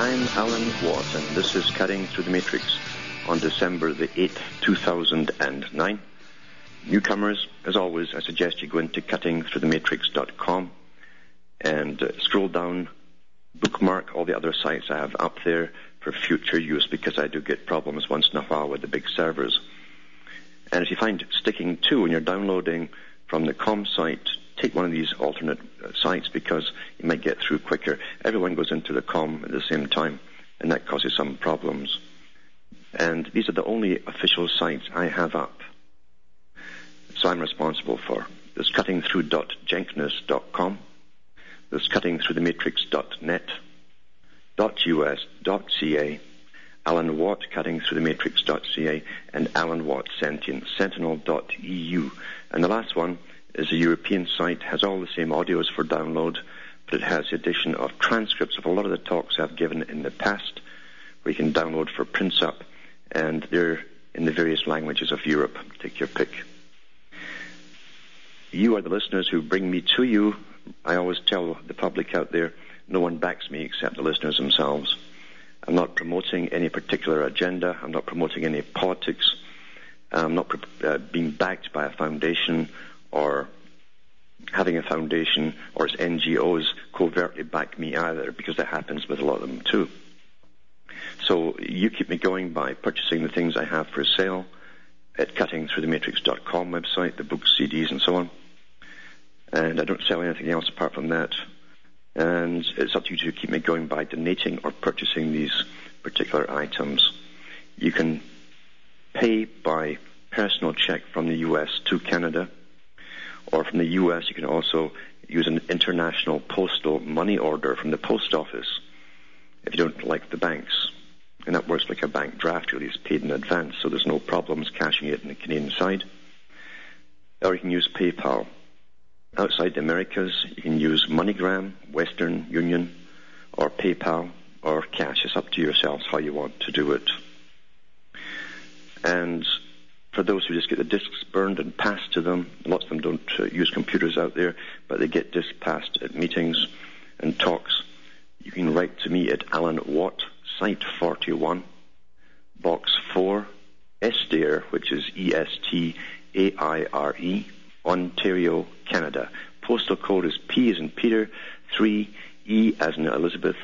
I'm Alan Watt, and this is Cutting Through the Matrix on December the 8th, 2009. Newcomers, as always, I suggest you go into cuttingthroughthematrix.com and uh, scroll down, bookmark all the other sites I have up there for future use because I do get problems once in a while with the big servers. And if you find sticking to when you're downloading from the com site, take one of these alternate uh, sites because you might get through quicker. Everyone goes into the com at the same time, and that causes some problems. And these are the only official sites I have up. So I'm responsible for. There's cuttingthrough.jenkness.com. There's cuttingthroughthematrix.net, .us, .ca, Alan Watt, cuttingthroughthematrix.ca, and Alan Watt Sentient, sentinel.eu. And the last one is a European site, has all the same audios for download, but it has the addition of transcripts of a lot of the talks I've given in the past, where you can download for prints up, and they're in the various languages of Europe. Take your pick. You are the listeners who bring me to you. I always tell the public out there, no one backs me except the listeners themselves. I'm not promoting any particular agenda. I'm not promoting any politics. I'm not uh, being backed by a foundation or having a foundation or as NGOs covertly back me either, because that happens with a lot of them too. So you keep me going by purchasing the things I have for sale at cuttingthroughthematrix.com website, the books, CDs, and so on. And I don't sell anything else apart from that. And it's up to you to keep me going by donating or purchasing these particular items. You can pay by personal check from the US to Canada, or from the US, you can also use an international postal money order from the post office if you don't like the banks. And that works like a bank draft, really. It's paid in advance, so there's no problems cashing it in the Canadian side. Or you can use PayPal. Outside the Americas, you can use MoneyGram, Western Union, or PayPal, or cash. It's up to yourselves how you want to do it. And for those who just get the discs burned and passed to them, lots of them don't uh, use computers out there, but they get discs passed at meetings and talks. You can write to me at Alan Watt, Site 41, Box 4, Estaire, which is E-S-T-A-I-R-E, Ontario, Canada. Postal code is P as in Peter, 3, E as in Elizabeth,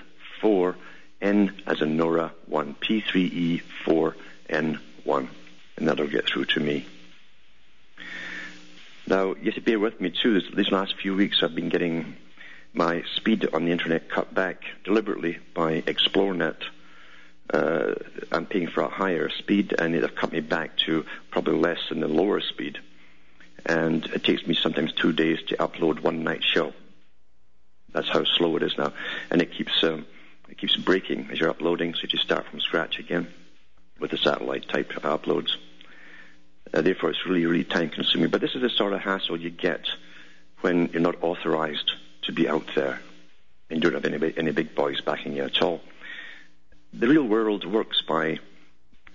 4, N as in Nora, 1, P3E, 4, N1. And that'll get through to me. Now, you have to bear with me too. These last few weeks I've been getting my speed on the internet cut back deliberately by Xplornet. Uh, I'm paying for a higher speed and they've cut me back to probably less than the lower speed. And it takes me sometimes two days to upload one night show. That's how slow it is now. And it keeps, um, it keeps breaking as you're uploading, so you just start from scratch again with the satellite type uploads. Uh, therefore, it's really, really time consuming. But this is the sort of hassle you get when you're not authorized to be out there and you don't have any, any big boys backing you at all. The real world works by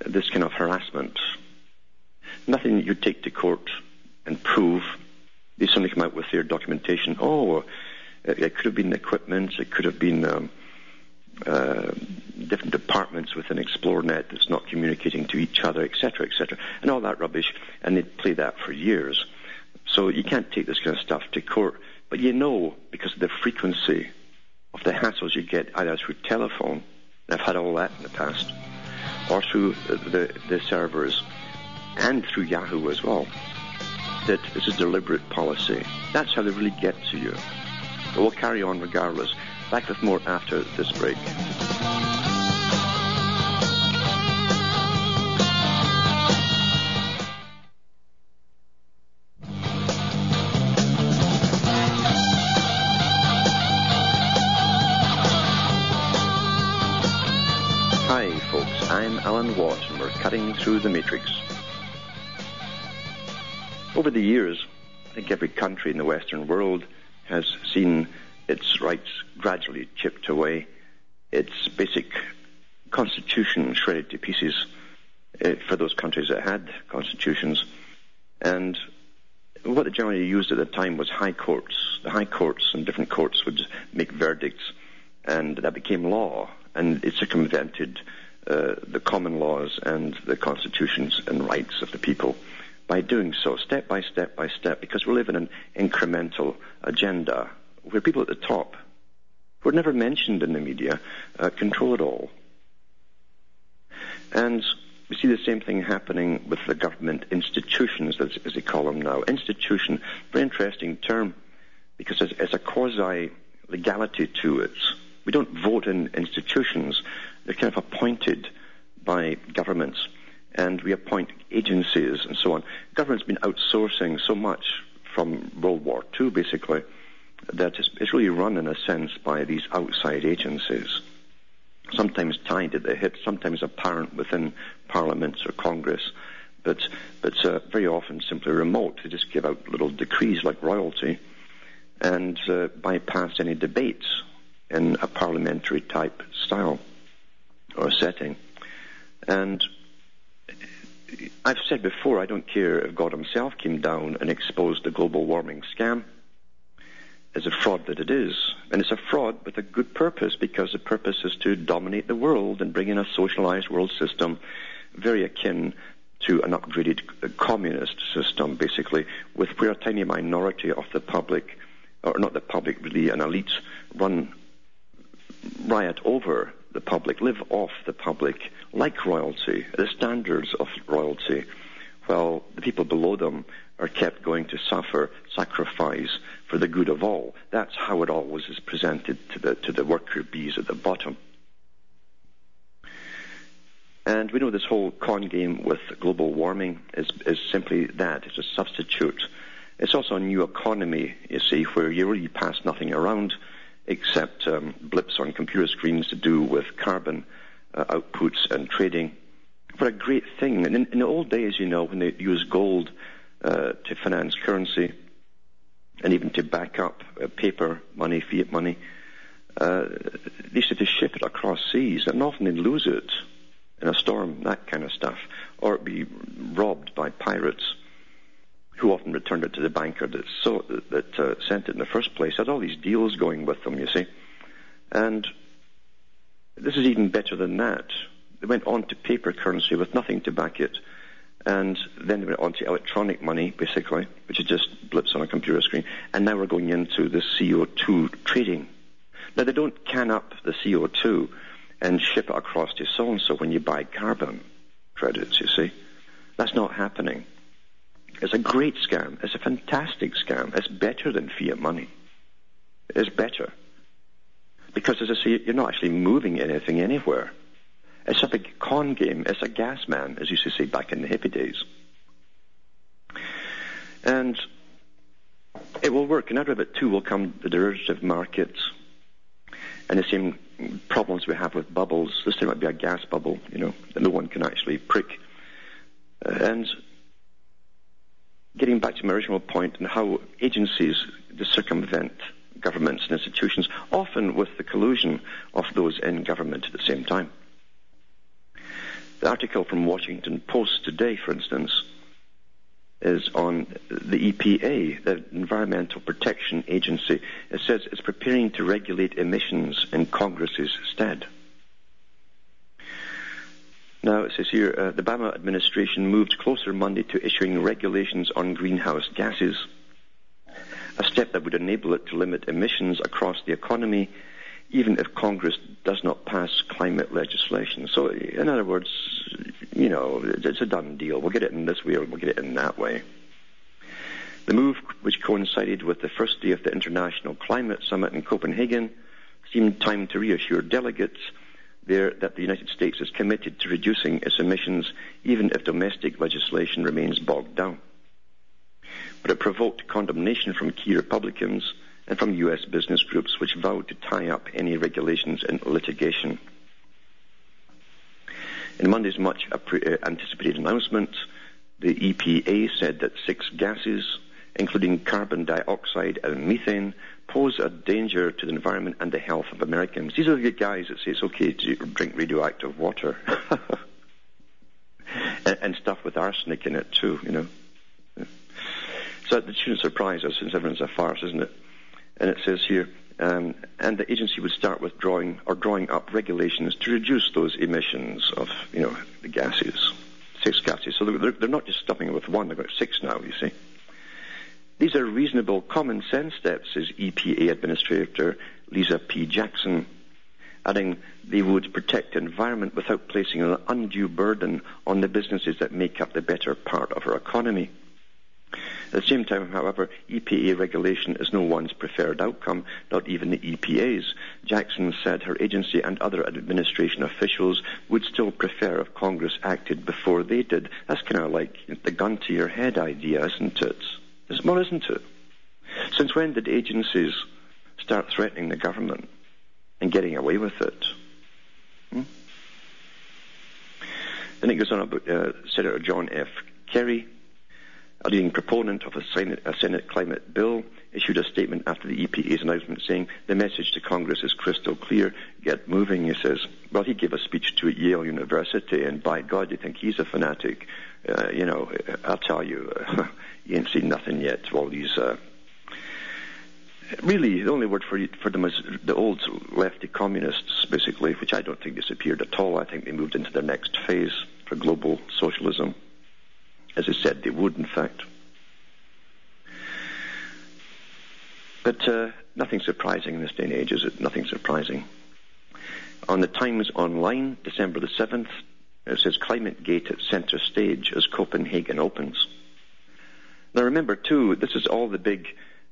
this kind of harassment. Nothing you take to court and prove. They suddenly come out with their documentation. Oh, it, could have been equipment. It could have been um, uh, different departments within Xplornet that's not communicating to each other, etc., etc., and all that rubbish. And they play that for years. So you can't take this kind of stuff to court. But you know, because of the frequency of the hassles you get either through telephone, I've had all that in the past, or through the, the, the servers, and through Yahoo as well, that this is deliberate policy. That's how they really get to you. But we'll carry on regardless. Back with more after this break. Cutting through the matrix. Over the years, I think every country in the Western world has seen its rights gradually chipped away, its basic constitution shredded to pieces uh, for those countries that had constitutions. And what they generally used at the time was high courts. The high courts and different courts would make verdicts, and that became law, and it circumvented uh, the common laws and the constitutions and rights of the people by doing so, step by step by step, because we live in an incremental agenda where people at the top, who are never mentioned in the media, uh, control it all. And we see the same thing happening with the government institutions, as, as they call them now. Institution, very interesting term, because it's a quasi legality to it. We don't vote in institutions; they're kind of appointed by governments, and we appoint agencies and so on. Government's been outsourcing so much from World War II, basically, that it's, it's really run in a sense by these outside agencies sometimes tied at the hip, sometimes apparent within parliaments or Congress, but, but uh, very often simply remote. They just give out little decrees like royalty and uh, bypass any debates in a parliamentary type style or setting. And I've said before, I don't care if God Himself came down and exposed the global warming scam is a fraud that it is. And it's a fraud with a good purpose because the purpose is to dominate the world and bring in a socialized world system very akin to an upgraded communist system, basically, with where a tiny minority of the public, or not the public, really, an elite, run riot over the public, live off the public, like royalty, the standards of royalty, while the people below them are kept going to suffer, sacrifice for the good of all. That's how it always is presented to the, to the worker bees at the bottom. And we know this whole con game with global warming is, is simply that. It's a substitute. It's also a new economy, you see, where you really pass nothing around except um, blips on computer screens to do with carbon uh, outputs and trading. What a great thing. And in, in the old days, you know, when they used gold uh, to finance currency and even to back up uh, paper money, fiat money. Uh, they used to ship it across seas, and often they'd lose it in a storm, that kind of stuff, or be robbed by pirates, who often returned it to the banker that, that uh, sent it in the first place. Had all these deals going with them, you see, and this is even better than that. They went on to paper currency with nothing to back it and then we went on to electronic money, basically, which is just blips on a computer screen. And now we're going into the CO2 trading. Now, they don't can up the CO2 and ship it across to so and so when you buy carbon credits, you see. That's not happening. It's a great scam. It's a fantastic scam. It's better than fiat money. It's better. Because, as I say, you're not actually moving anything anywhere. It's a big con game. It's a gas man, as you used to say back in the hippie days. And it will work. And out of it, too, will come the derivative markets and the same problems we have with bubbles. This might be a gas bubble, you know, that no one can actually prick. And getting back to my original point and how agencies circumvent governments and institutions, often with the collusion of those in government at the same time. The article from Washington Post today, for instance, is on the EPA, the Environmental Protection Agency. It says it's preparing to regulate emissions in Congress's stead. Now, it says here, uh, the Obama administration moved closer Monday to issuing regulations on greenhouse gases, a step that would enable it to limit emissions across the economy even if Congress does not pass climate legislation. So, in other words, you know, it's a done deal. We'll get it in this way or we'll get it in that way. The move, which coincided with the first day of the International Climate Summit in Copenhagen, seemed timed to reassure delegates there that the United States is committed to reducing its emissions even if domestic legislation remains bogged down. But it provoked condemnation from key Republicans and from U.S. business groups which vowed to tie up any regulations in litigation. In Monday's much uh, anticipated announcement, the EPA said that six gases, including carbon dioxide and methane, pose a danger to the environment and the health of Americans. These are the guys that say it's okay to drink radioactive water. and, and, stuff with arsenic in it too, you know. So it shouldn't surprise us since everyone's a farce, isn't it? And it says here, um, and the agency would start withdrawing or drawing up regulations to reduce those emissions of, you know, the gases, six gases. So they're, they're not just stopping with one; they've got six now. You see. These are reasonable common sense steps, says EPA Administrator Lisa P. Jackson, adding they would protect the environment without placing an undue burden on the businesses that make up the better part of our economy. At the same time, however, EPA regulation is no one's preferred outcome, not even the EPA's. Jackson said her agency and other administration officials would still prefer if Congress acted before they did. That's kind of like the gun to your head idea, isn't it? It's more, isn't it? Since when did agencies start threatening the government and getting away with it? Hmm? Then it goes on about uh, Senator John F. Kerry, a leading proponent of a Senate, a Senate, climate bill, issued a statement after the EPA's announcement saying the message to Congress is crystal clear. Get moving, he says. Well, he gave a speech to Yale University, and by God, you think he's a fanatic. Uh, you know, I'll tell you, you ain't seen nothing yet. All these, uh, really, the only word for for them is the old lefty communists, basically, which I don't think disappeared at all. I think they moved into their next phase for global socialism, as I said they would, in fact. But uh, nothing surprising in this day and age, is it? Nothing surprising. On the Times Online, December the 7th, it says Climate Gate at centre stage as Copenhagen opens. Now remember too, this is all the big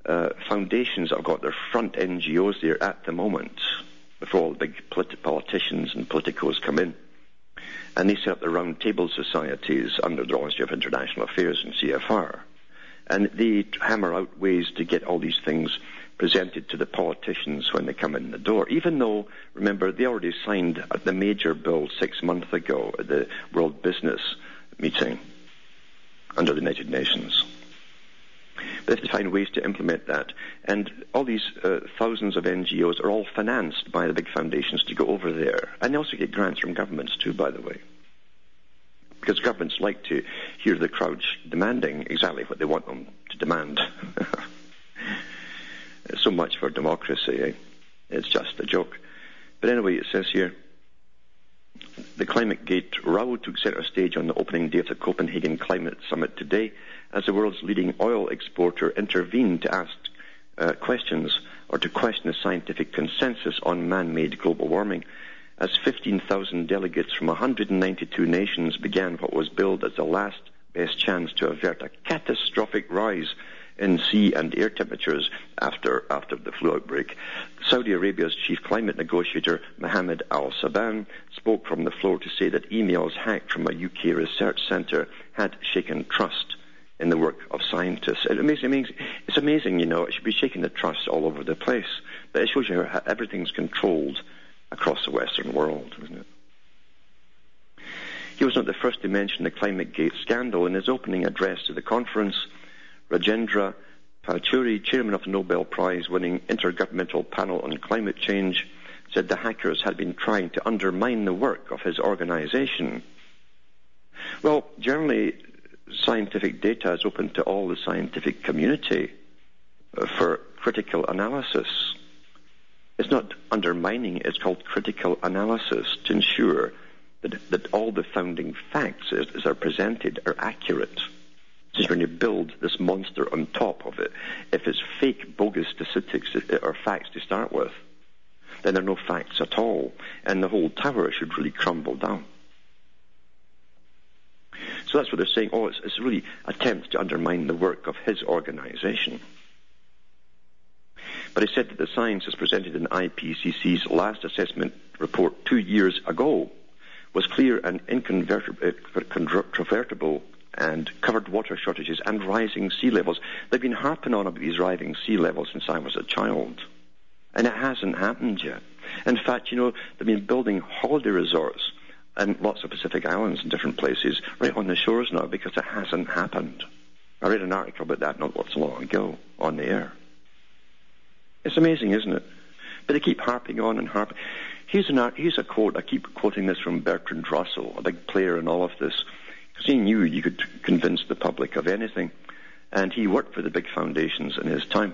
uh, foundations that have got their front NGOs there at the moment, before all the big polit- politicians and politicos come in. And they set up the round table societies under the Ministry of International Affairs and CFR. And they hammer out ways to get all these things presented to the politicians when they come in the door, even though, remember, they already signed the major bill six months ago at the World Business meeting under the United Nations. They have to find ways to implement that. And all these uh, thousands of NGOs are all financed by the big foundations to go over there. And they also get grants from governments too, by the way. Because governments like to hear the crowds demanding exactly what they want them to demand. so much for democracy. Eh? It's just a joke. But anyway, it says here, the Climate Gate row took center stage on the opening day of the Copenhagen Climate Summit today as the world's leading oil exporter intervened to ask uh, questions or to question the scientific consensus on man-made global warming as 15,000 delegates from 192 nations began what was billed as the last best chance to avert a catastrophic rise in sea and air temperatures after, after the flu outbreak. Saudi Arabia's chief climate negotiator, Mohammed Al Saban, spoke from the floor to say that emails hacked from a UK research centre had shaken trust in the work of scientists. It amazing, it's amazing, you know, it should be shaking the trust all over the place. But it shows you how everything's controlled across the Western world, isn't it? He was not the first to mention the Climate Gate scandal in his opening address to the conference. Rajendra Pachauri, chairman of the Nobel Prize winning Intergovernmental Panel on Climate Change, said the hackers had been trying to undermine the work of his organization. Well, generally, scientific data is open to all the scientific community uh, for critical analysis. It's not undermining, it's called critical analysis to ensure that, that all the founding facts as, as are presented are accurate. Just when you build this monster on top of it, if it's fake, bogus statistics or facts to start with, then there are no facts at all, and the whole tower should really crumble down. So that's what they're saying. Oh, it's, it's really attempts to undermine the work of his organization. But he said that the science as presented in IPCC's last assessment report two years ago was clear and incontrovertible uh, and covered water shortages and rising sea levels. They've been harping on about these rising sea levels since I was a child. And it hasn't happened yet. In fact, you know, they've been building holiday resorts and lots of Pacific islands and different places, right on the shores now because it hasn't happened. I read an article about that not so long ago on the air. It's amazing, isn't it? But they keep harping on and harping. Here's, an, here's a quote. I keep quoting this from Bertrand Russell, a big player in all of this, because he knew you could convince the public of anything, and he worked for the big foundations in his time.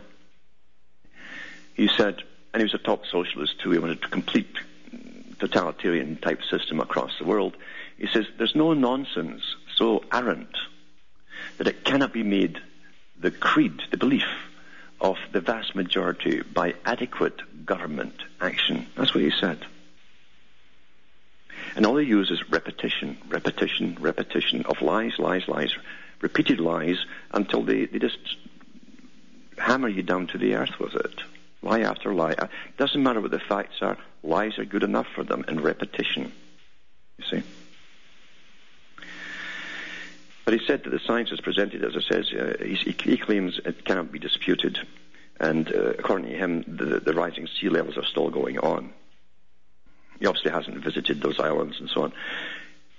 He said, and he was a top socialist too. He wanted a complete totalitarian type system across the world. He says, "There's no nonsense so arrant that it cannot be made the creed, the belief of the vast majority by adequate government action. That's what he said. And all they use is repetition, repetition, repetition of lies, lies, lies, repeated lies until they, they just hammer you down to the earth with it. Lie after lie. It uh, doesn't matter what the facts are, lies are good enough for them, in repetition. You see? But he said that the science is presented, as it says, uh, he, he, claims it cannot be disputed. And uh, according to him, the, the, rising sea levels are still going on. He obviously hasn't visited those islands and so on.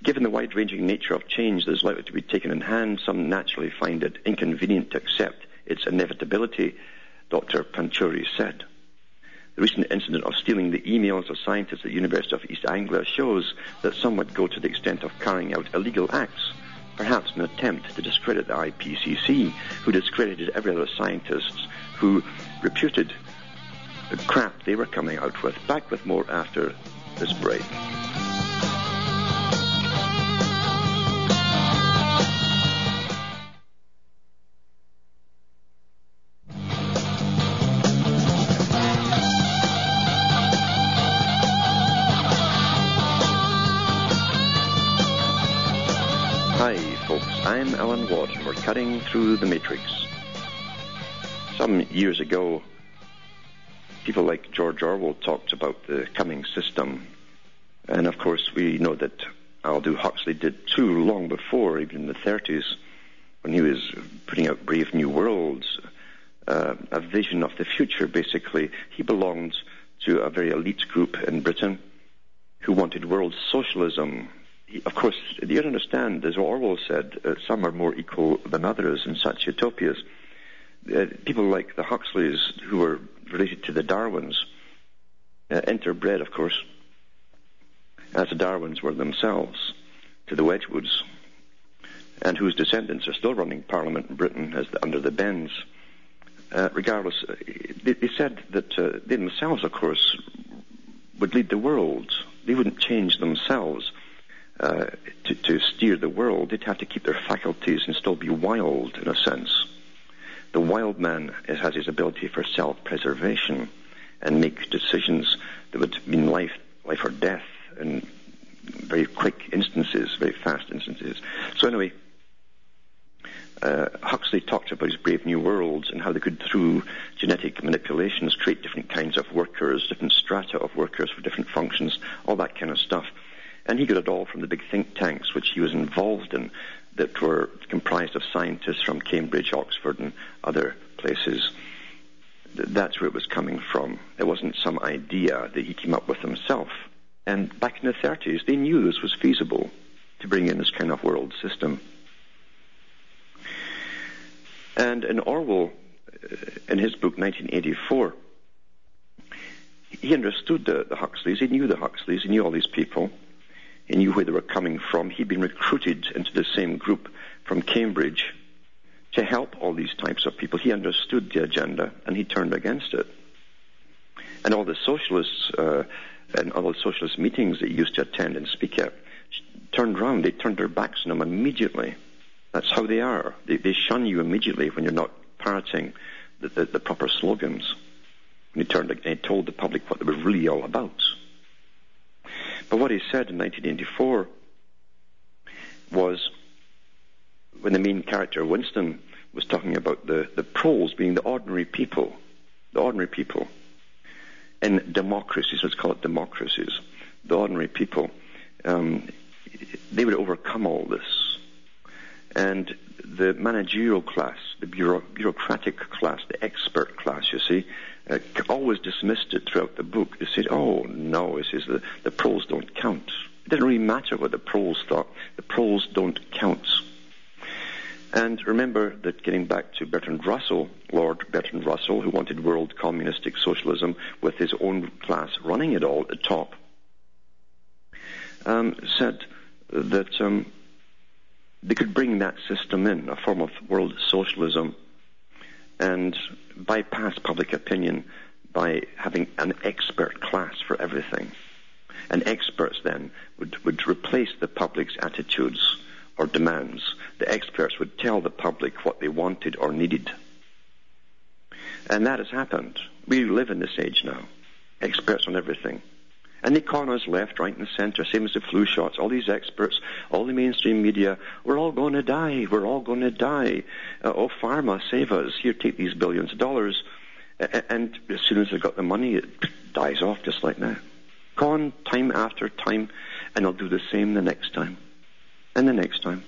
Given the wide-ranging nature of change that is likely to be taken in hand, some naturally find it inconvenient to accept its inevitability, Dr. Pachauri said. The recent incident of stealing the emails of scientists at the University of East Anglia shows that some would go to the extent of carrying out illegal acts perhaps an attempt to discredit the IPCC, who discredited every other scientist who reputed the crap they were coming out with. Back with more after this break. Cutting through the matrix. Some years ago, people like George Orwell talked about the coming system. And of course, we know that Aldous Huxley did too long before, even in the 30s, when he was putting out Brave New Worlds, uh, a vision of the future, basically. He belonged to a very elite group in Britain who wanted world socialism, of course, you understand, as Orwell said, uh, some are more equal than others in such utopias. Uh, people like the Huxleys, who were related to the Darwins, uh, interbred, of course, as the Darwins were themselves, to the Wedgwoods, and whose descendants are still running Parliament in Britain as the, under the Benns. Uh, regardless, uh, they, they, said that uh, they themselves, of course, would lead the world. They wouldn't change themselves uh, to, to steer the world, they'd have to keep their faculties and still be wild in a sense. The wild man has his ability for self-preservation and make decisions that would mean life, life or death in very quick instances, very fast instances. So anyway, uh, Huxley talked about his Brave New Worlds and how they could, through genetic manipulations, create different kinds of workers, different strata of workers for different functions, all that kind of stuff. And he got it all from the big think tanks which he was involved in that were comprised of scientists from Cambridge, Oxford, and other places. That's where it was coming from. It wasn't some idea that he came up with himself. And back in the 30s, they knew this was feasible to bring in this kind of world system. And in Orwell, uh, in his book 1984, he understood the, the Huxleys. He knew the Huxleys. He knew all these people. He knew where they were coming from. He'd been recruited into the same group from Cambridge to help all these types of people. He understood the agenda and he turned against it. And all the socialists uh, and all the socialist meetings that he used to attend and speak at turned round. They turned their backs on him immediately. That's how they are. They, they shun you immediately when you're not parroting the, the, the proper slogans. And he turned and he told the public what they were really all about. But what he said in 1984 was when the main character, Winston, was talking about the, the proles being the ordinary people, the ordinary people in democracies, let's call it democracies, the ordinary people, um, they would overcome all this. And the managerial class, the bureau- bureaucratic class, the expert class, you see, uh, always dismissed it throughout the book. They said, oh, no, it says the, the proles don't count. It didn't really matter what the proles thought. The proles don't count. And remember that getting back to Bertrand Russell, Lord Bertrand Russell, who wanted world communistic socialism with his own class running it all at the top, um, said that um, they could bring that system in, a form of world socialism, and bypass public opinion by having an expert class for everything. And experts then would, would replace the public's attitudes or demands. The experts would tell the public what they wanted or needed. And that has happened. We live in this age now. Experts on everything. And the economists left, right, and centre, same as the flu shots. All these experts, all the mainstream media, we're all going to die. We're all going to die. Uh, oh, pharma, save us. Here, take these billions of dollars. And as soon as they've got the money, it dies off just like that. Gone time after time, and they'll do the same the next time, and the next time.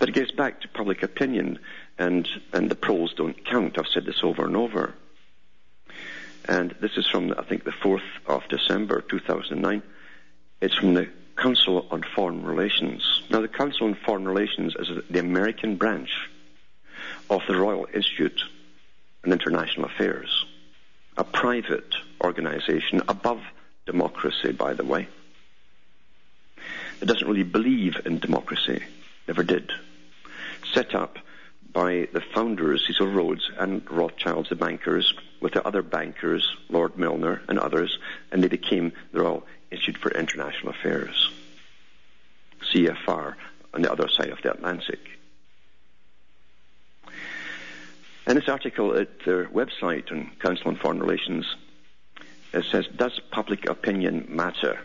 But it gets back to public opinion, and, and the proles don't count. I've said this over and over. And this is from, I think, the 4th of December 2009. It's from the Council on Foreign Relations. Now, the Council on Foreign Relations is the American branch of the Royal Institute on International Affairs, a private organization above democracy, by the way. It doesn't really believe in democracy, never did. Set up by the founders, Cecil Rhodes and Rothschilds, the bankers, with the other bankers, Lord Milner and others, and they became the Royal Institute for International Affairs, CFR, on the other side of the Atlantic. And this article at their website on Council on Foreign Relations it says, Does public opinion matter?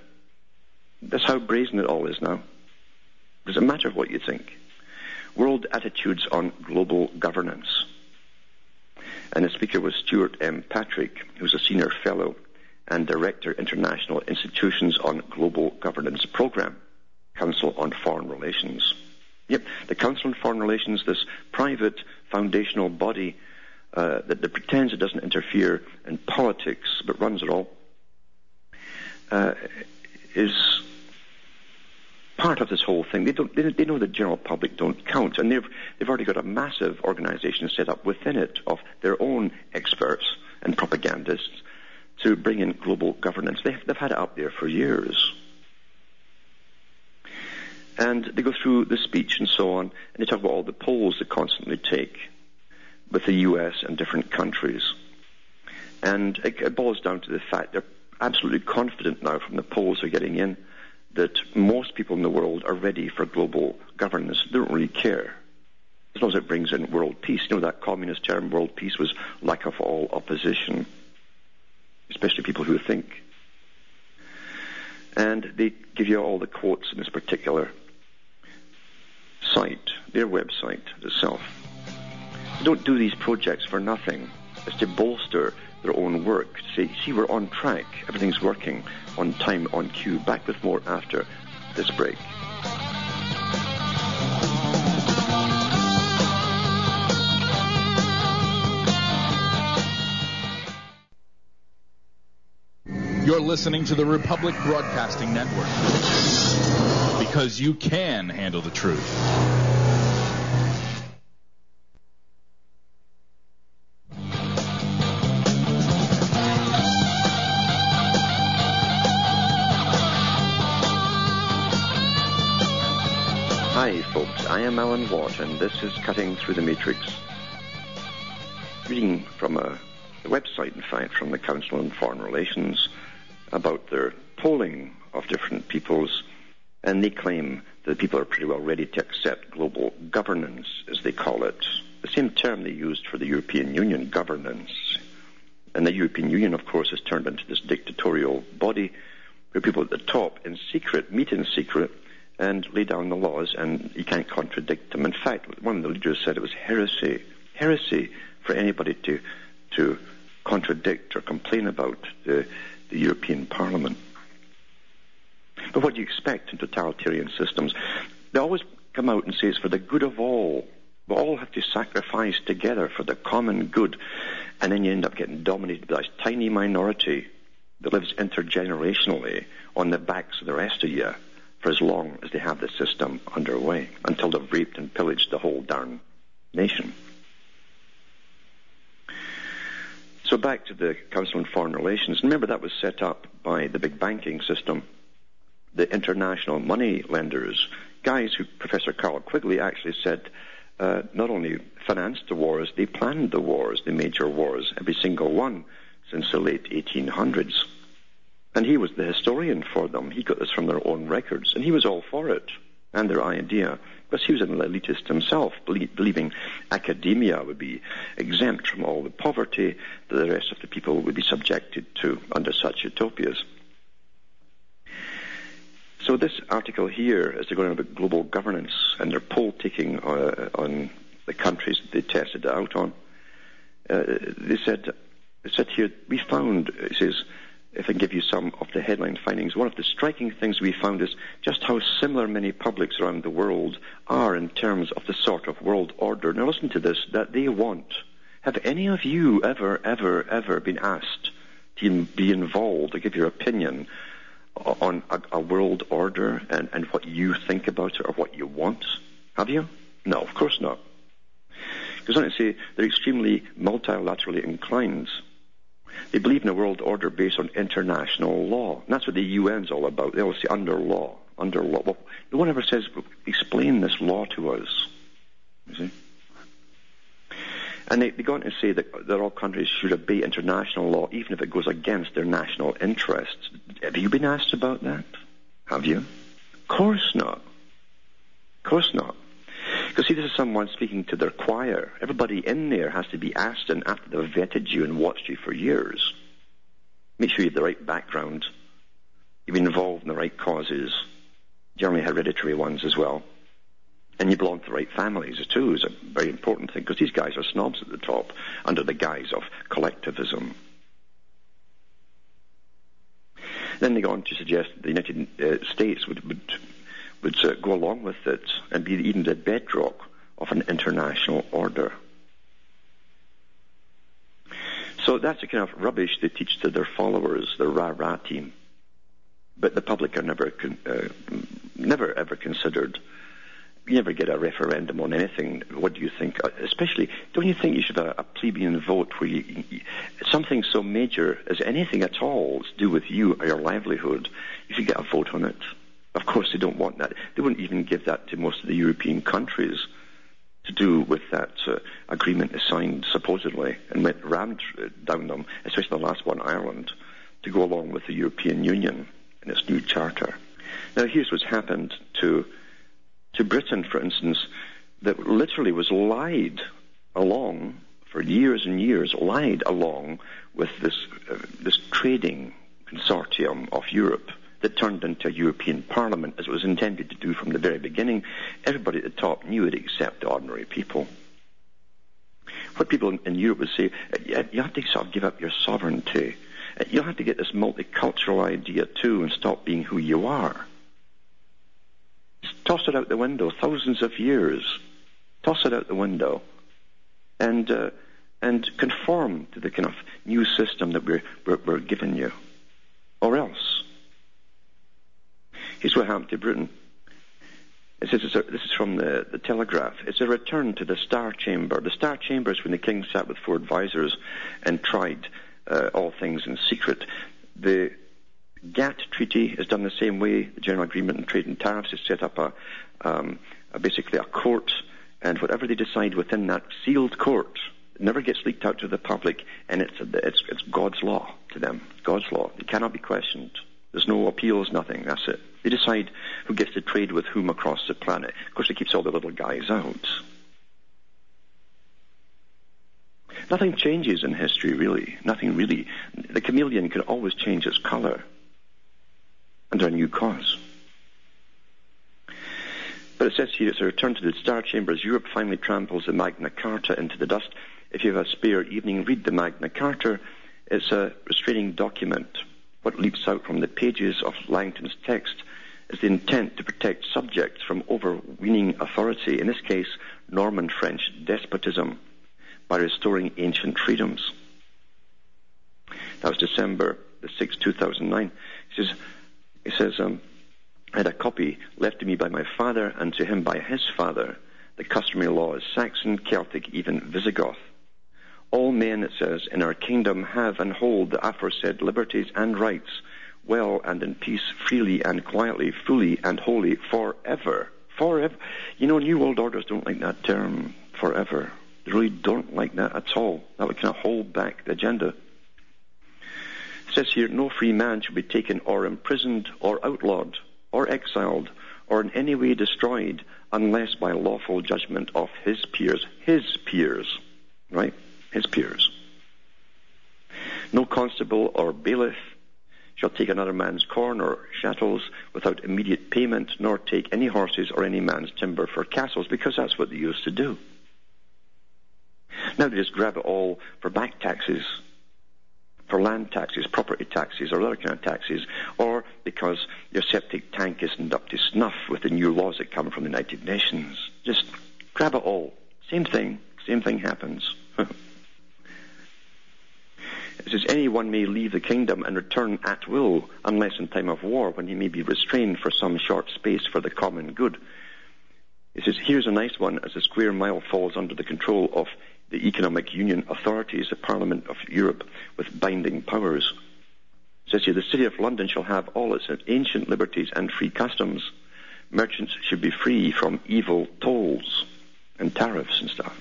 That's how brazen it all is now. Does it matter what you think? World Attitudes on Global Governance. And the speaker was Stewart M. Patrick, who's a senior fellow and director, International Institutions on Global Governance Program, Council on Foreign Relations. Yep, the Council on Foreign Relations, this private foundational body uh, that, that, pretends it doesn't interfere in politics but runs it all, uh, is part of this whole thing. They don't. They, they, know the general public don't count, and they've they've already got a massive organisation set up within it of their own experts and propagandists to bring in global governance. They've, they've had it up there for years. And they go through the speech and so on, and they talk about all the polls they constantly take with the US and different countries. And it, it boils down to the fact they're absolutely confident now from the polls they're getting in that most people in the world are ready for global governance. They don't really care. As long as it brings in world peace. You know that communist term, world peace, was lack of all opposition, especially people who think. And they give you all the quotes in this particular site, their website itself. They don't do these projects for nothing. It's to bolster their own work. to Say, see, we're on track. Everything's working on time, on cue. Back with more after this break. You're listening to the Republic Broadcasting Network because you can handle the truth. Alan Watt, and this is Cutting Through the Matrix. Reading from a, a website, in fact, from the Council on Foreign Relations about their polling of different peoples, and they claim that people are pretty well ready to accept global governance, as they call it. The same term they used for the European Union, governance. And the European Union, of course, has turned into this dictatorial body where people at the top, in secret, meet in secret, and lay down the laws, and you can't contradict them. In fact, one of the leaders said it was heresy, heresy for anybody to to contradict or complain about the, the European Parliament. But what do you expect in totalitarian systems? They always come out and say it's for the good of all. We all have to sacrifice together for the common good, and then you end up getting dominated by this tiny minority that lives intergenerationally on the backs of the rest of you for as long as they have the system underway, until they've raped and pillaged the whole darn nation. So back to the Council on Foreign Relations. Remember that was set up by the big banking system, the international money lenders, guys who Professor Carroll Quigley actually said uh, not only financed the wars, they planned the wars, the major wars, every single one since the late 1800s. And he was the historian for them. He got this from their own records, and he was all for it and their idea. Because he was an elitist himself, believing academia would be exempt from all the poverty that the rest of the people would be subjected to under such utopias. So this article here, they're going about global governance and their poll taking uh, on the countries they tested out on, uh, they said, they said here, we found, it says, if I can give you some of the headline findings, one of the striking things we found is just how similar many publics around the world are in terms of the sort of world order. Now listen to this, that they want. Have any of you ever, ever, ever been asked to be involved, to give your opinion on a, a world order and, and what you think about it or what you want? Have you? No, of course not. Because I say they're extremely multilaterally inclined. They believe in a world order based on international law. And that's what the UN's all about. They always say under law, under law. Well, no one ever says, explain this law to us. You see? And they, they go on to say that, that all countries should obey international law, even if it goes against their national interests. Have you been asked about that? Have you? Of course not. Of course not. Because see, this is someone speaking to their choir. Everybody in there has to be asked, and after they've vetted you and watched you for years, make sure you have the right background, you've been involved in the right causes, generally hereditary ones as well, and you belong to the right families too is a very important thing because these guys are snobs at the top under the guise of collectivism. Then they go on to suggest that the United uh, States would would, would uh, go along with it and be even the bedrock of an international order. So that's the kind of rubbish they teach to their followers, the rah-rah team. But the public are never, con- uh, never ever considered you never get a referendum on anything. What do you think? Uh, especially, don't you think you should have a, a plebeian vote where you, something so major as anything at all to do with you or your livelihood, you should get a vote on it. Of course, they don't want that. They wouldn't even give that to most of the European countries to do with that uh, agreement they signed supposedly and went rammed down them, especially the last one, Ireland, to go along with the European Union and its new charter. Now, here's what's happened to to Britain, for instance, that literally was lied along for years and years, lied along with this uh, this trading consortium of Europe that turned into a European Parliament as it was intended to do from the very beginning. Everybody at the top knew it except ordinary people. What people in, Europe would say, you have to sort of give up your sovereignty. You have to get this multicultural idea too and stop being who you are. Toss it out the window. Thousands of years. Toss it out the window, and uh, and conform to the kind of new system that we're, we're, we're giving you, or else. Here's what happened to Britain. It says a, this is from the, the Telegraph. It's a return to the Star Chamber. The Star Chamber is when the king sat with four advisors and tried uh, all things in secret. The GATT treaty is done the same way. The General Agreement on Trade and Tariffs is set up a, um, a basically a court, and whatever they decide within that sealed court never gets leaked out to the public, and it's, it's, it's God's law to them. God's law. It cannot be questioned. There's no appeals, nothing. That's it. They decide who gets to trade with whom across the planet. Of course, it keeps all the little guys out. Nothing changes in history, really. Nothing really. The chameleon can always change its color under a new cause. But it says here it's a return to the Star Chambers. Europe finally tramples the Magna Carta into the dust. If you have a spare evening, read the Magna Carta. It's a restraining document. What leaps out from the pages of Langton's text is the intent to protect subjects from overweening authority, in this case, Norman French despotism, by restoring ancient freedoms. That was December the 6th, 2009. He says, he says um, I had a copy left to me by my father and to him by his father. The customary law is Saxon, Celtic, even Visigoth. All men, it says, in our kingdom have and hold the aforesaid liberties and rights, well and in peace, freely and quietly, fully and wholly, forever. Forever. You know, New World Orders don't like that term, forever. They really don't like that at all. That would kind of hold back the agenda. It says here, no free man shall be taken or imprisoned or outlawed or exiled or in any way destroyed unless by lawful judgment of his peers. His peers. Right? His peers. No constable or bailiff shall take another man's corn or chattels without immediate payment, nor take any horses or any man's timber for castles, because that's what they used to do. Now they just grab it all for back taxes, for land taxes, property taxes, or other kind of taxes, or because your septic tank isn't up to snuff with the new laws that come from the United Nations. Just grab it all. Same thing. Same thing happens. It says, anyone may leave the kingdom and return at will, unless in time of war, when he may be restrained for some short space for the common good. It says, here's a nice one, as the square mile falls under the control of the Economic Union authorities, the Parliament of Europe, with binding powers. It says here, the City of London shall have all its ancient liberties and free customs. Merchants should be free from evil tolls and tariffs and stuff.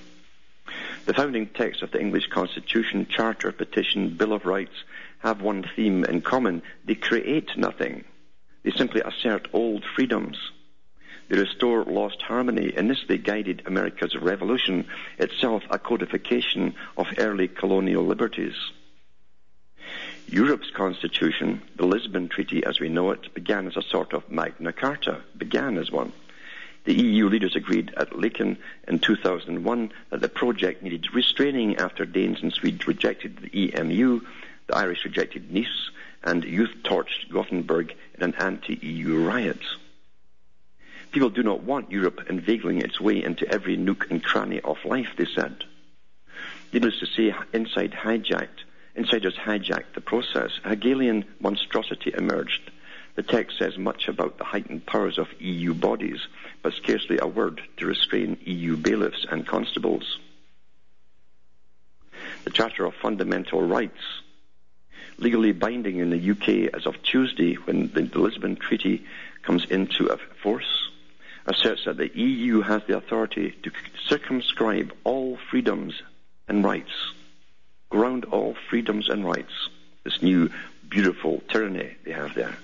The founding texts of the English Constitution, Charter, Petition, Bill of Rights have one theme in common. They create nothing. They simply assert old freedoms. They restore lost harmony. In this, they guided America's revolution, itself a codification of early colonial liberties. Europe's constitution, the Lisbon Treaty as we know it, began as a sort of Magna Carta, began as one. The EU leaders agreed at Laeken in 2001 that the project needed restraining after Danes and Swedes rejected the EMU, the Irish rejected Nice, and youth torched Gothenburg in an anti-EU riot. People do not want Europe inveigling its way into every nook and cranny of life, they said. Needless to say, inside hijacked, insiders hijacked the process. Hegelian monstrosity emerged. The text says much about the heightened powers of EU bodies, but scarcely a word to restrain EU bailiffs and constables. The Charter of Fundamental Rights, legally binding in the UK as of Tuesday when the Lisbon Treaty comes into force, asserts that the EU has the authority to circumscribe all freedoms and rights, ground all freedoms and rights. This new beautiful tyranny they have there.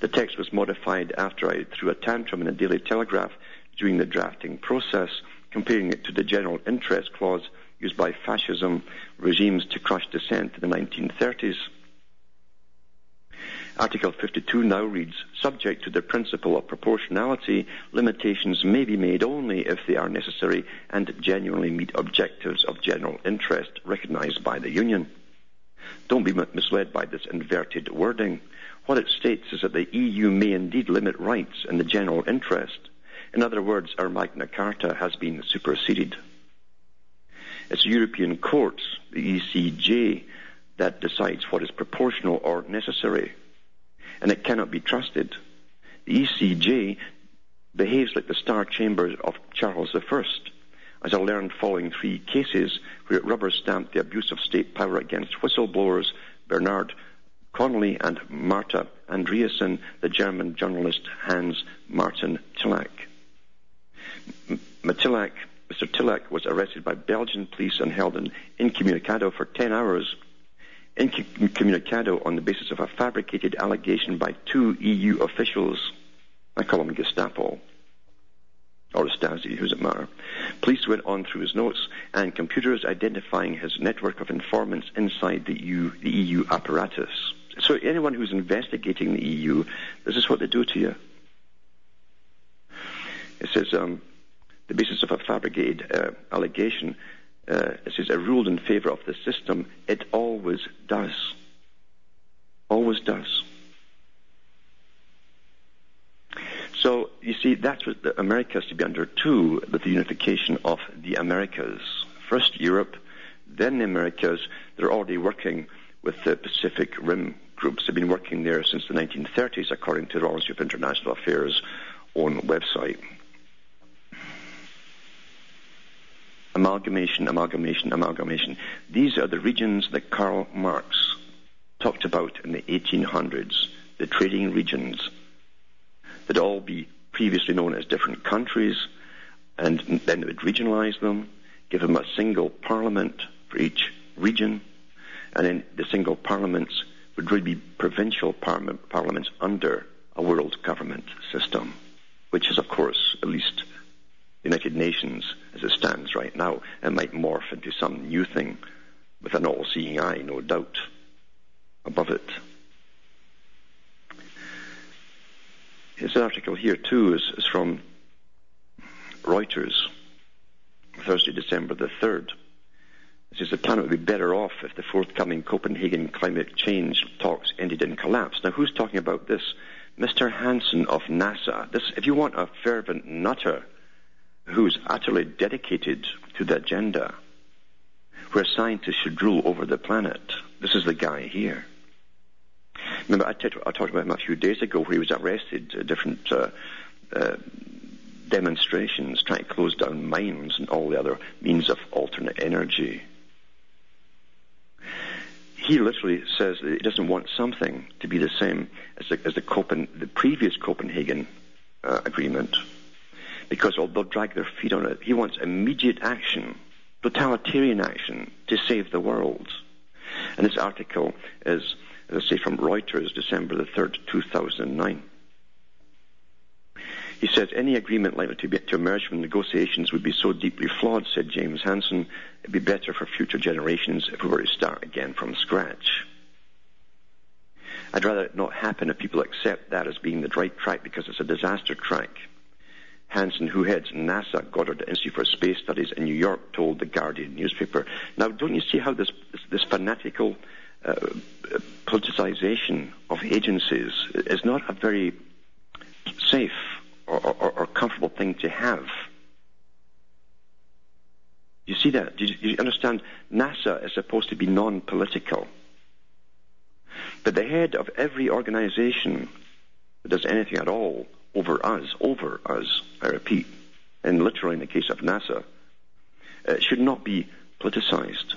The text was modified after I threw a tantrum in the Daily Telegraph during the drafting process, comparing it to the general interest clause used by fascism regimes to crush dissent in the 1930s. Article 52 now reads, subject to the principle of proportionality, limitations may be made only if they are necessary and genuinely meet objectives of general interest recognized by the Union. Don't be misled by this inverted wording. What it states is that the EU may indeed limit rights in the general interest. In other words, our Magna Carta has been superseded. It's European courts, the ECJ, that decides what is proportional or necessary. And it cannot be trusted. The ECJ behaves like the Star Chamber of Charles I, as I learned following three cases where it rubber stamped the abuse of state power against whistleblowers Bernard Connolly and Marta Andreasen, the German journalist Hans Martin. Matillac, Mr. Tillack was arrested by Belgian police and held in incommunicado for 10 hours. Incommunicado on the basis of a fabricated allegation by two EU officials. I call them Gestapo or Stasi, who's it matter? Police went on through his notes and computers identifying his network of informants inside the EU, the EU apparatus. So anyone who's investigating the EU, this is what they do to you. It says um, the basis of a fabricated uh, allegation. Uh, it says a ruled in favour of the system. It always does. Always does. So you see, that's what the America has to be under too, with the unification of the Americas. First Europe, then the Americas. They're already working with the Pacific Rim groups. They've been working there since the 1930s, according to the Institute of International Affairs' own website. Amalgamation, amalgamation, amalgamation. These are the regions that Karl Marx talked about in the 1800s, the trading regions, that all be previously known as different countries, and then they would regionalize them, give them a single parliament for each region, and then the single parliaments would really be provincial parliaments under a world government system, which is, of course, at least the United Nations as it stands right now. It might morph into some new thing with an all-seeing eye, no doubt, above it. This article here, too, is, is from Reuters, Thursday, December the 3rd. Says the planet would be better off if the forthcoming Copenhagen climate change talks ended in collapse. Now, who's talking about this? Mr. Hansen of NASA. This, if you want a fervent nutter who's utterly dedicated to the agenda, where scientists should rule over the planet, this is the guy here. Remember, I, t- I talked about him a few days ago where he was arrested at different uh, uh, demonstrations trying to close down mines and all the other means of alternate energy. He literally says that he doesn't want something to be the same as the, as the, Copen, the previous Copenhagen uh, agreement because although they'll drag their feet on it. He wants immediate action, totalitarian action to save the world. And this article is, as I say, from Reuters, December the 3rd, 2009. He says any agreement likely to, be, to emerge from negotiations would be so deeply flawed, said James Hansen, it'd be better for future generations if we were to start again from scratch. I'd rather it not happen if people accept that as being the right track because it's a disaster track. Hansen, who heads NASA Goddard Institute for Space Studies in New York, told the Guardian newspaper. Now, don't you see how this, this, fanatical uh, politicization of agencies is not a very safe or, or, or comfortable thing to have. You see that? Do you, you understand? NASA is supposed to be non-political. But the head of every organization that does anything at all over us, over us, I repeat, and literally in the case of NASA, uh, should not be politicized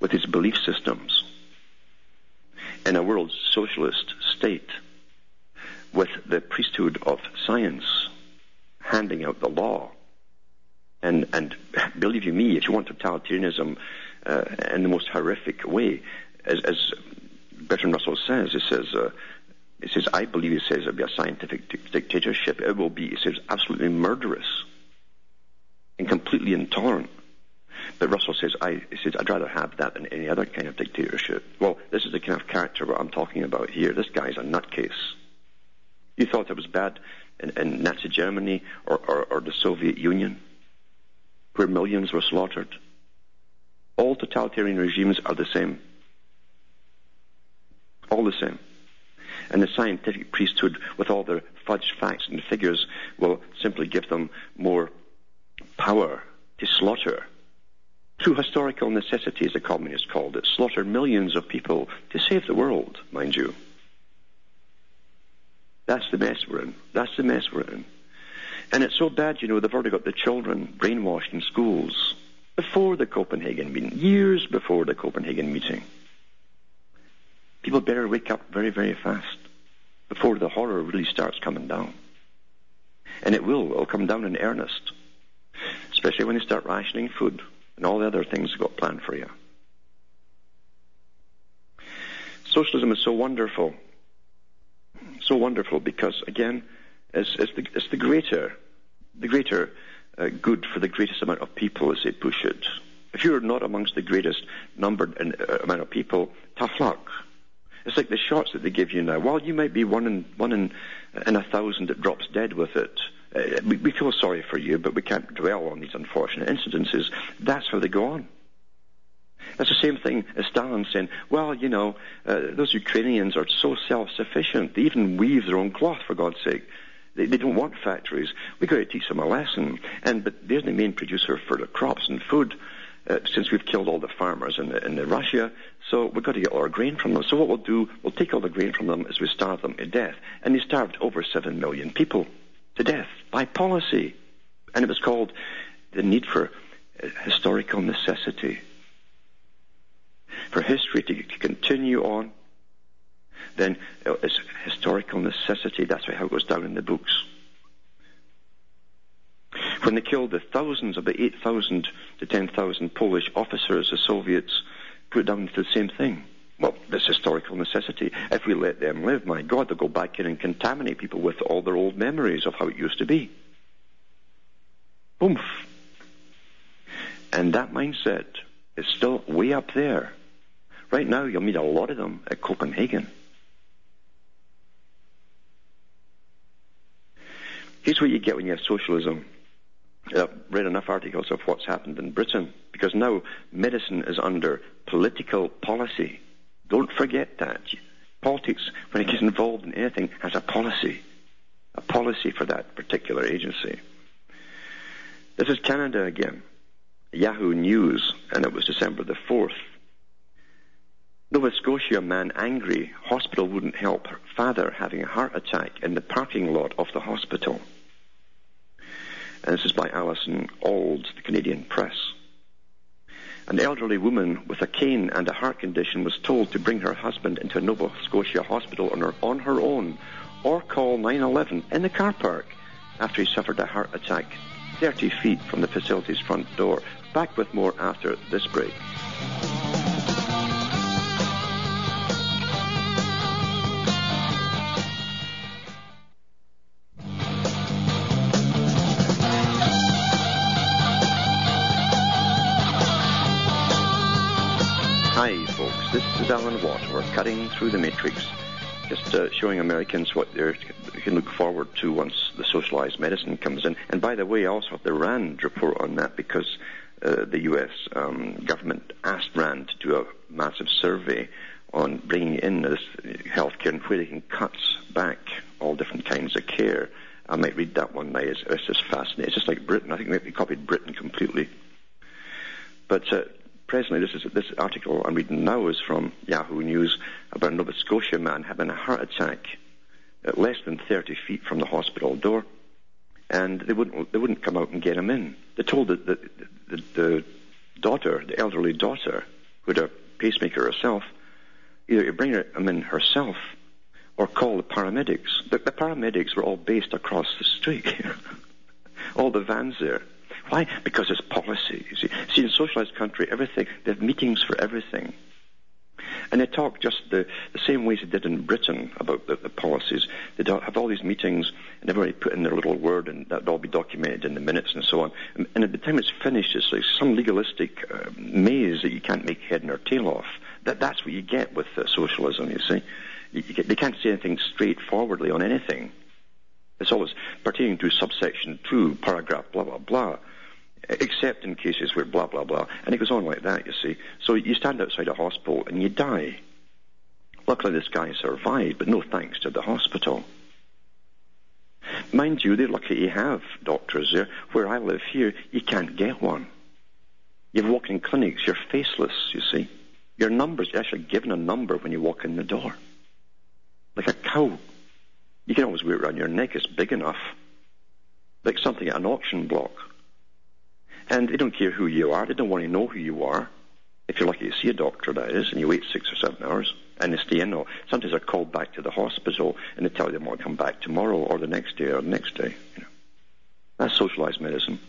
with its belief systems. In a world socialist state, with the priesthood of science handing out the law. And, and believe you me, if you want totalitarianism uh, in the most horrific way, as, as Bertrand Russell says, he says, uh, he says, I believe, he says, it'll be a scientific di- dictatorship. It will be, he says, absolutely murderous and completely intolerant. But Russell says, I, he says, I'd rather have that than any other kind of dictatorship. Well, this is the kind of character what I'm talking about here. This guy's a nutcase. You thought it was bad in, in Nazi Germany or, or, or the Soviet Union, where millions were slaughtered. All totalitarian regimes are the same. All the same. And the scientific priesthood, with all their fudged facts and figures, will simply give them more power to slaughter. Through historical necessity, as the communists called it, slaughter millions of people to save the world, mind you. That's the mess we're in. That's the mess we're in. And it's so bad, you know, they've already got the children brainwashed in schools before the Copenhagen meeting, years before the Copenhagen meeting. People better wake up very, very fast before the horror really starts coming down. And it will. It'll come down in earnest, especially when they start rationing food and all the other things they've got planned for you. Socialism is so wonderful so wonderful because, again, it's, the, the greater, the greater uh, good for the greatest amount of people as they push it. If you're not amongst the greatest numbered uh, amount of people, tough luck. It's like the shots that they give you now. While you might be one in one in, in a thousand that drops dead with it, uh, we, we feel sorry for you, but we can't dwell on these unfortunate incidences. That's how they go on. That's the same thing as Stalin saying, well, you know, uh, those Ukrainians are so self-sufficient. They even weave their own cloth, for God's sake. They, they don't want factories. We've got to teach them a lesson. And, but they're the main producer for the crops and food. uh, since we've killed all the farmers in, in Russia, so we've got to get all our grain from them. So what we'll do, we'll take all the grain from them as we starve them to death. And they starved over seven million people to death by policy. And it was called the need for uh, historical necessity. For history to, to continue on, then it's historical necessity. That's how it goes down in the books. When they killed the thousands of the 8,000 to 10,000 Polish officers, the Soviets put down to the same thing. Well, this historical necessity. If we let them live, my God, they'll go back in and contaminate people with all their old memories of how it used to be. Oomph. And that mindset is still way up there. Right now, you'll meet a lot of them at Copenhagen. Here's what you get when you have socialism. I've read enough articles of what's happened in Britain because now medicine is under political policy. Don't forget that. Politics, when it gets involved in anything, has a policy. A policy for that particular agency. This is Canada again. Yahoo News, and it was December the 4th. Nova Scotia man angry, hospital wouldn't help father having a heart attack in the parking lot of the hospital. And this is by Alison Auld, the Canadian Press. An elderly woman with a cane and a heart condition was told to bring her husband into Nova Scotia hospital on her, on her own or call 911 in the car park after he suffered a heart attack 30 feet from the facility's front door. Back with more after this break. Is Alan Watt. We're cutting through the matrix, just uh, showing Americans what they can look forward to once the socialized medicine comes in. And by the way, I also have the RAND report on that because uh, the U.S. Um, government asked RAND to do a massive survey on bringing in this healthcare and where they can cut back all different kinds of care. I might read that one night. It's, it's just fascinating. It's just like Britain. I think they copied Britain completely. But uh, presently, this is this article I'm reading now is from Yahoo News about a Nova Scotia man having a heart attack at less than 30 feet from the hospital door, and they wouldn't they wouldn't come out and get him in. They told the the, the, the daughter, the elderly daughter, who had a pacemaker herself, either to bring him in herself or call the paramedics. The, the paramedics were all based across the street. all the vans there. Why? Because it's policy. See, see in a socialized country, everything they have meetings for everything, and they talk just the, the same ways they did in Britain about the, the policies. They have all these meetings, and everybody put in their little word, and that'll all be documented in the minutes and so on. And, and at the time it's finished, it's like some legalistic uh, maze that you can't make head nor tail off. That that's what you get with uh, socialism. You see, you, you get, they can't say anything straightforwardly on anything. It's always pertaining to subsection two, paragraph blah blah blah except in cases where blah, blah, blah. And it goes on like that, you see. So you stand outside a hospital and you die. Luckily, this guy survived, but no thanks to the hospital. Mind you, they're lucky you have doctors there. Where I live here, you can't get one. You walk in clinics, you're faceless, you see. Your number's you're actually given a number when you walk in the door. Like a cow. You can always wear it around your neck, it's big enough. Like something at an auction block. And they don't care who you are. They don't want to know who you are. If you're lucky to see a doctor, that is, and you wait six or seven hours and they stay in, or sometimes they're called back to the hospital and they tell you they want to come back tomorrow or the next day or the next day. You know. That's socialized medicine.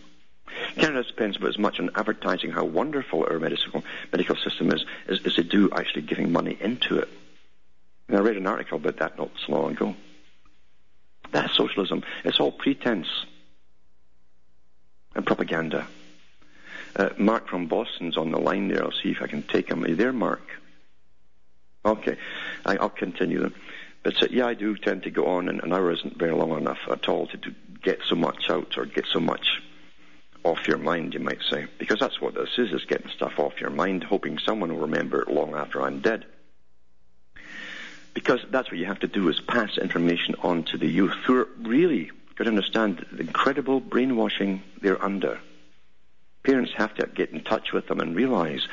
Canada spends about as much on advertising how wonderful our medical medical system is as, as they do actually giving money into it. And I read an article about that not so long ago. That's socialism. It's all pretense and propaganda. Uh, Mark from Boston's on the line there. I'll see if I can take him. Are you there, Mark? Okay, I, will continue then. But uh, yeah, I do tend to go on, and an hour isn't very long enough at all to, to get so much out or get so much off your mind, you might say, because that's what this is: is getting stuff off your mind, hoping someone will remember it long after I'm dead. Because that's what you have to do: is pass information on to the youth who are really got to understand the incredible brainwashing they're under. Parents have to get in touch with them and realize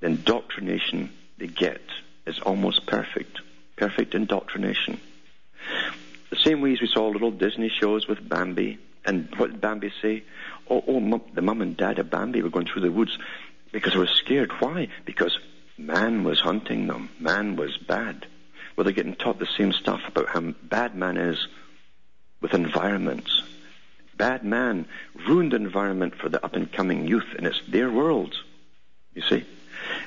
the indoctrination they get is almost perfect. Perfect indoctrination. The same way as we saw little Disney shows with Bambi, and what did Bambi say? Oh, oh the mum and dad of Bambi were going through the woods because they were scared. Why? Because man was hunting them. Man was bad. Well, they're getting taught the same stuff about how bad man is with environments. Bad man ruined environment for the up and coming youth, and it's their world. You see?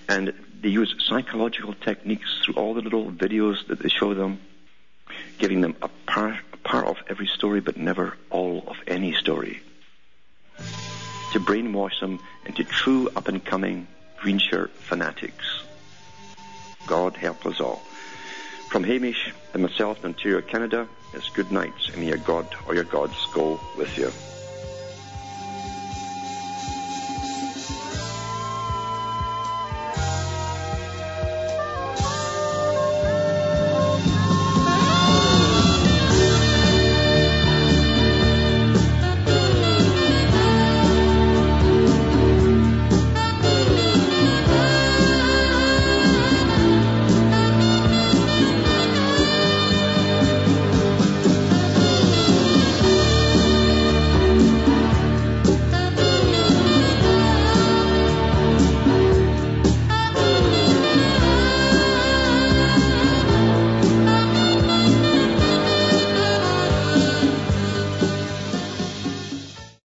And they use psychological techniques through all the little videos that they show them, giving them a part, a part of every story, but never all of any story. To brainwash them into true up and coming green shirt fanatics. God help us all. From Hamish and myself in Ontario, Canada, it's good night, and may your God or your gods go with you.